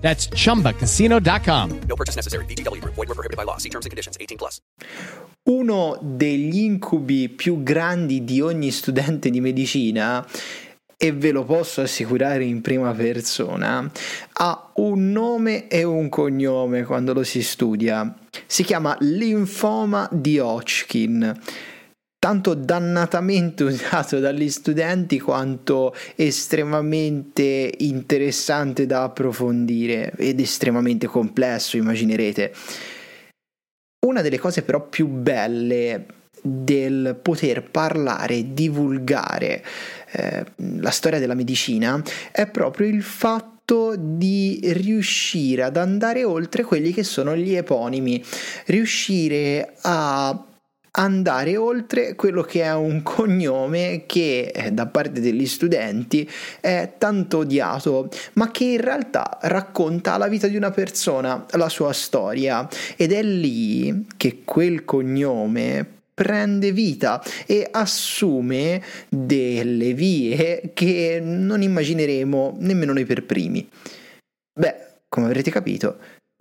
That's chumbacasino.com. No purchase necessary. VGW Group. Void were prohibited by law. See terms and conditions. 18 plus. Uno degli incubi più grandi di ogni studente di medicina, e ve lo posso assicurare in prima persona, ha un nome e un cognome quando lo si studia. Si chiama linfoma di Hodgkin tanto dannatamente usato dagli studenti quanto estremamente interessante da approfondire ed estremamente complesso, immaginerete. Una delle cose però più belle del poter parlare, divulgare eh, la storia della medicina è proprio il fatto di riuscire ad andare oltre quelli che sono gli eponimi, riuscire a andare oltre quello che è un cognome che eh, da parte degli studenti è tanto odiato, ma che in realtà racconta la vita di una persona, la sua storia ed è lì che quel cognome prende vita e assume delle vie che non immagineremo nemmeno noi per primi. Beh, come avrete capito,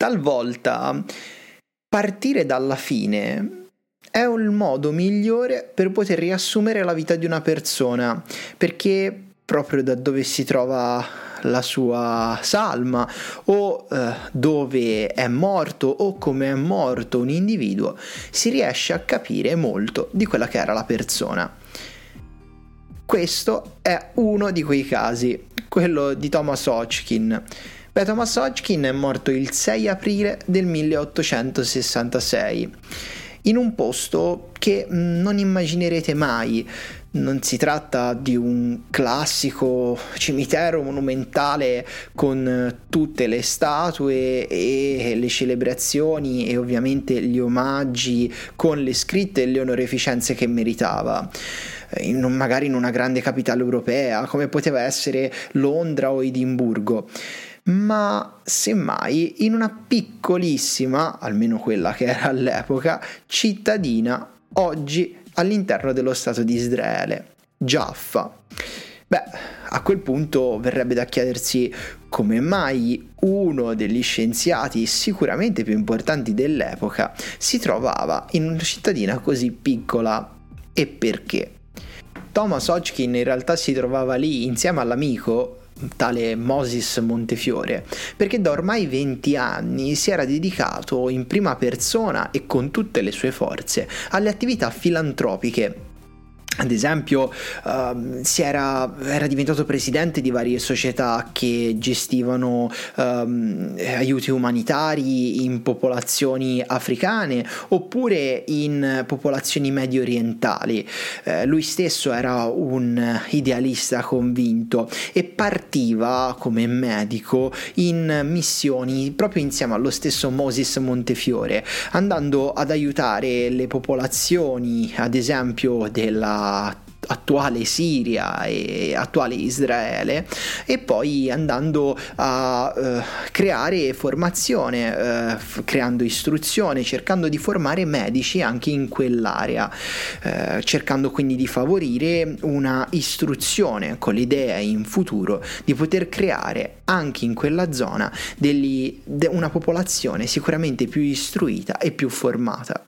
Talvolta partire dalla fine è un modo migliore per poter riassumere la vita di una persona, perché proprio da dove si trova la sua salma o eh, dove è morto o come è morto un individuo, si riesce a capire molto di quella che era la persona. Questo è uno di quei casi, quello di Thomas Hodgkin. Thomas Hodgkin è morto il 6 aprile del 1866 in un posto che mm, non immaginerete mai. Non si tratta di un classico cimitero monumentale con tutte le statue e le celebrazioni e ovviamente gli omaggi con le scritte e le onorificenze che meritava. In, magari in una grande capitale europea come poteva essere Londra o Edimburgo ma semmai in una piccolissima, almeno quella che era all'epoca, cittadina oggi all'interno dello Stato di Israele, Jaffa. Beh, a quel punto verrebbe da chiedersi come mai uno degli scienziati sicuramente più importanti dell'epoca si trovava in una cittadina così piccola e perché. Thomas Hodgkin in realtà si trovava lì insieme all'amico tale Moses Montefiore, perché da ormai 20 anni si era dedicato in prima persona e con tutte le sue forze alle attività filantropiche ad esempio uh, era, era, diventato presidente di varie società che gestivano um, aiuti umanitari in popolazioni africane oppure in popolazioni medio orientali. Uh, lui stesso era un idealista convinto e partiva come medico in missioni proprio insieme allo stesso Moses Montefiore, andando ad aiutare le popolazioni, ad esempio della attuale Siria e attuale Israele e poi andando a eh, creare formazione, eh, f- creando istruzione, cercando di formare medici anche in quell'area, eh, cercando quindi di favorire una istruzione con l'idea in futuro di poter creare anche in quella zona degli, de, una popolazione sicuramente più istruita e più formata.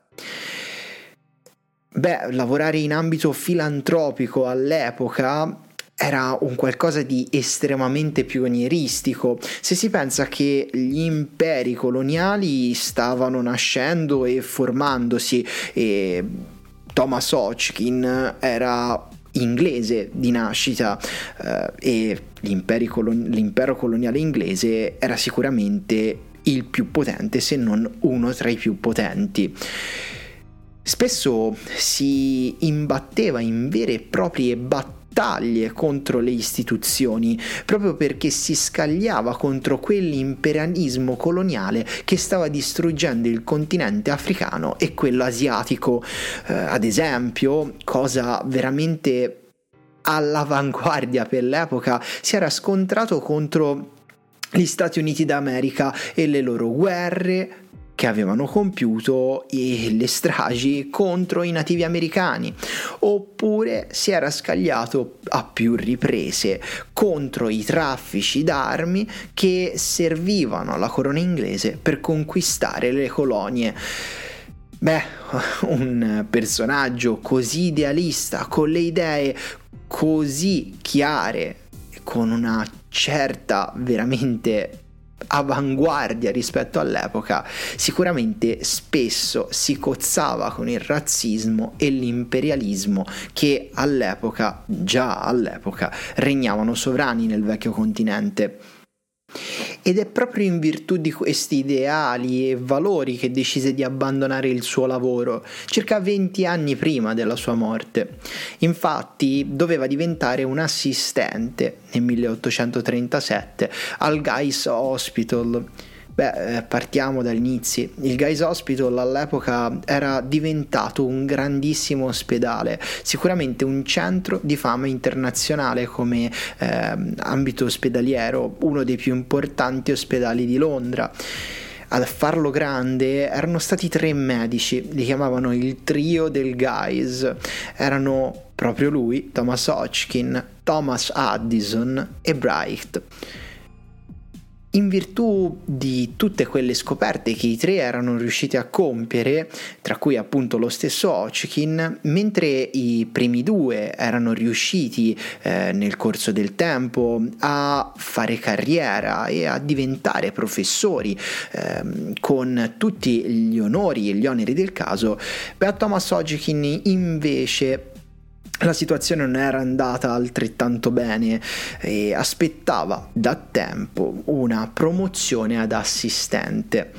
Beh, lavorare in ambito filantropico all'epoca era un qualcosa di estremamente pionieristico. Se si pensa che gli imperi coloniali stavano nascendo e formandosi e Thomas Hodgkin era inglese di nascita eh, e colon- l'impero coloniale inglese era sicuramente il più potente, se non uno tra i più potenti. Spesso si imbatteva in vere e proprie battaglie contro le istituzioni, proprio perché si scagliava contro quell'imperialismo coloniale che stava distruggendo il continente africano e quello asiatico. Eh, ad esempio, cosa veramente all'avanguardia per l'epoca, si era scontrato contro gli Stati Uniti d'America e le loro guerre, che avevano compiuto le stragi contro i nativi americani, oppure si era scagliato a più riprese contro i traffici d'armi che servivano alla corona inglese per conquistare le colonie. Beh, un personaggio così idealista, con le idee così chiare, con una certa veramente avanguardia rispetto all'epoca, sicuramente spesso si cozzava con il razzismo e l'imperialismo che all'epoca, già all'epoca, regnavano sovrani nel vecchio continente. Ed è proprio in virtù di questi ideali e valori che decise di abbandonare il suo lavoro, circa 20 anni prima della sua morte. Infatti doveva diventare un assistente nel 1837 al Guy's Hospital Beh, eh, partiamo dagli inizi. Il Guys Hospital all'epoca era diventato un grandissimo ospedale, sicuramente un centro di fama internazionale come eh, ambito ospedaliero, uno dei più importanti ospedali di Londra. A farlo grande erano stati tre medici, li chiamavano il trio del Guys, erano proprio lui, Thomas Hodgkin, Thomas Addison e Bright in virtù di tutte quelle scoperte che i tre erano riusciti a compiere, tra cui appunto lo stesso Hodgkin, mentre i primi due erano riusciti eh, nel corso del tempo a fare carriera e a diventare professori eh, con tutti gli onori e gli oneri del caso, beh, Thomas Hodgkin invece la situazione non era andata altrettanto bene e aspettava da tempo una promozione ad assistente.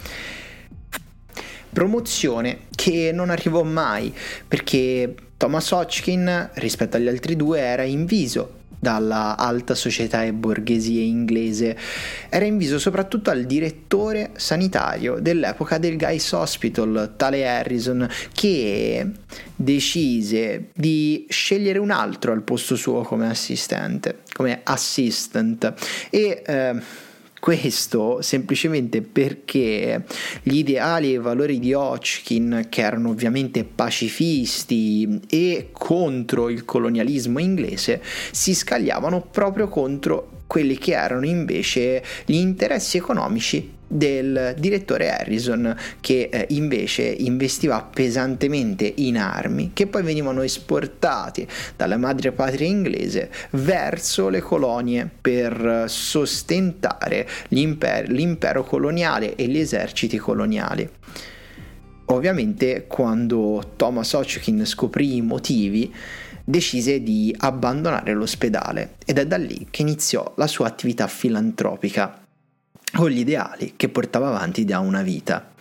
Promozione che non arrivò mai perché Thomas Hodgkin rispetto agli altri due era inviso dalla alta società e borghesia inglese. Era inviso soprattutto al direttore sanitario dell'epoca del Guy's Hospital, tale Harrison, che decise di scegliere un altro al posto suo come assistente, come assistant e eh, questo semplicemente perché gli ideali e i valori di Hodgkin, che erano ovviamente pacifisti e contro il colonialismo inglese, si scagliavano proprio contro quelli che erano invece gli interessi economici del direttore Harrison che eh, invece investiva pesantemente in armi che poi venivano esportati dalla madre patria inglese verso le colonie per sostentare l'impero, l'impero coloniale e gli eserciti coloniali. Ovviamente quando Thomas Hodgkin scoprì i motivi decise di abbandonare l'ospedale ed è da lì che iniziò la sua attività filantropica con gli ideali che portava avanti da una vita.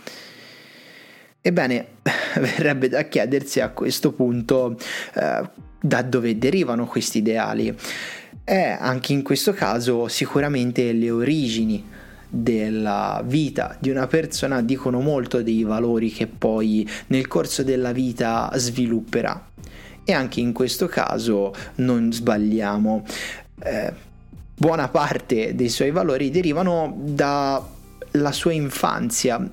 Ebbene, verrebbe da chiedersi a questo punto eh, da dove derivano questi ideali. E anche in questo caso sicuramente le origini della vita di una persona dicono molto dei valori che poi nel corso della vita svilupperà e anche in questo caso non sbagliamo. Eh, buona parte dei suoi valori derivano dalla sua infanzia.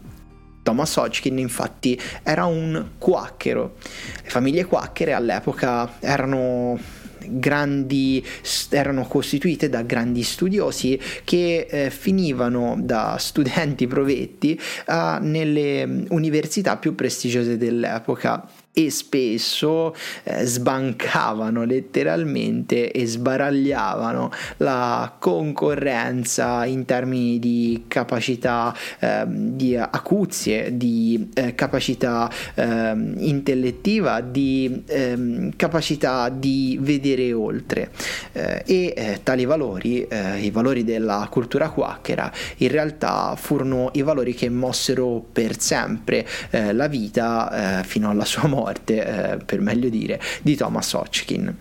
Thomas Hodgkin infatti era un quacchero. Le famiglie quacchere all'epoca erano grandi erano costituite da grandi studiosi che eh, finivano da studenti provetti eh, nelle università più prestigiose dell'epoca e spesso eh, sbancavano letteralmente e sbaragliavano la concorrenza in termini di capacità eh, di acuzie, di eh, capacità ehm, intellettiva, di ehm, capacità di vedere oltre. Eh, e eh, tali valori, eh, i valori della cultura quacchera, in realtà furono i valori che mossero per sempre la vita fino alla sua morte morte, eh, per meglio dire, di Thomas Hodgkin.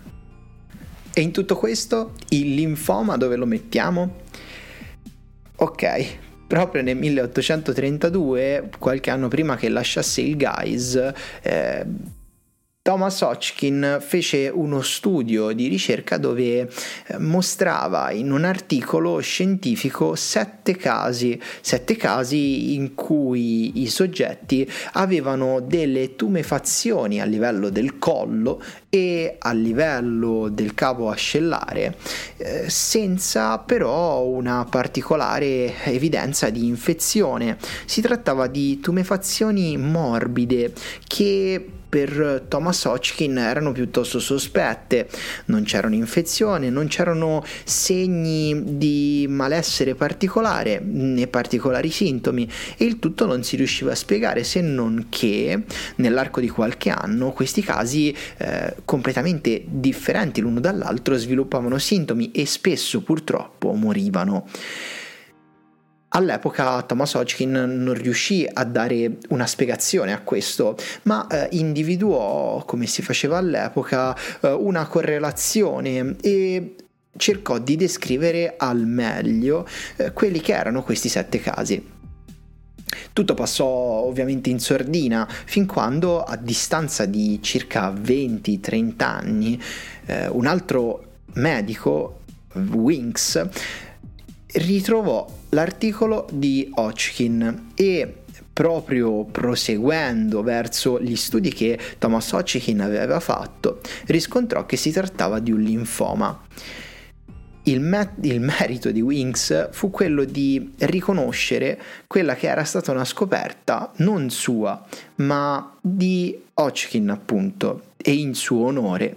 E in tutto questo il linfoma dove lo mettiamo? Ok, proprio nel 1832, qualche anno prima che lasciasse il Guys, eh, Thomas Hodgkin fece uno studio di ricerca dove eh, mostrava in un articolo scientifico sette casi, sette casi in cui i soggetti avevano delle tumefazioni a livello del collo e a livello del capo ascellare, eh, senza però una particolare evidenza di infezione. Si trattava di tumefazioni morbide che per Thomas Hodgkin erano piuttosto sospette, non c'erano infezioni, non c'erano segni di malessere particolare né particolari sintomi e il tutto non si riusciva a spiegare se non che nell'arco di qualche anno questi casi eh, completamente differenti l'uno dall'altro sviluppavano sintomi e spesso purtroppo morivano. All'epoca Thomas Hodgkin non riuscì a dare una spiegazione a questo, ma eh, individuò, come si faceva all'epoca, eh, una correlazione e cercò di descrivere al meglio eh, quelli che erano questi sette casi. Tutto passò ovviamente in sordina fin quando a distanza di circa 20-30 anni eh, un altro medico, Winks, ritrovò l'articolo di Hodgkin e proprio proseguendo verso gli studi che Thomas Hodgkin aveva fatto, riscontrò che si trattava di un linfoma. Il, me- il, merito di Winks fu quello di riconoscere quella che era stata una scoperta non sua, ma di Hodgkin appunto, e in suo onore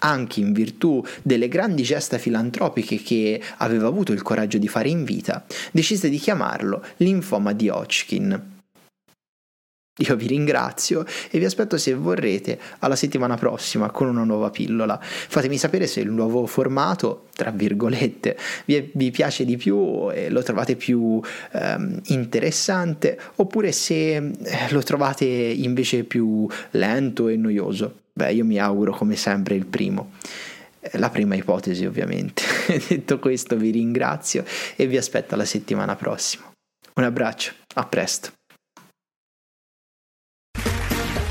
anche in virtù delle grandi gesta filantropiche che aveva avuto il coraggio di fare in vita, decise di chiamarlo linfoma di Hodgkin. Io vi ringrazio e vi aspetto se vorrete alla settimana prossima con una nuova pillola. Fatemi sapere se il nuovo formato, tra virgolette, vi, vi piace di più e lo trovate più ehm, interessante oppure se eh, lo trovate invece più lento e noioso. Beh, io mi auguro come sempre il primo. Eh, la prima ipotesi ovviamente. Detto questo vi ringrazio e vi aspetto la settimana prossima. Un abbraccio, a presto.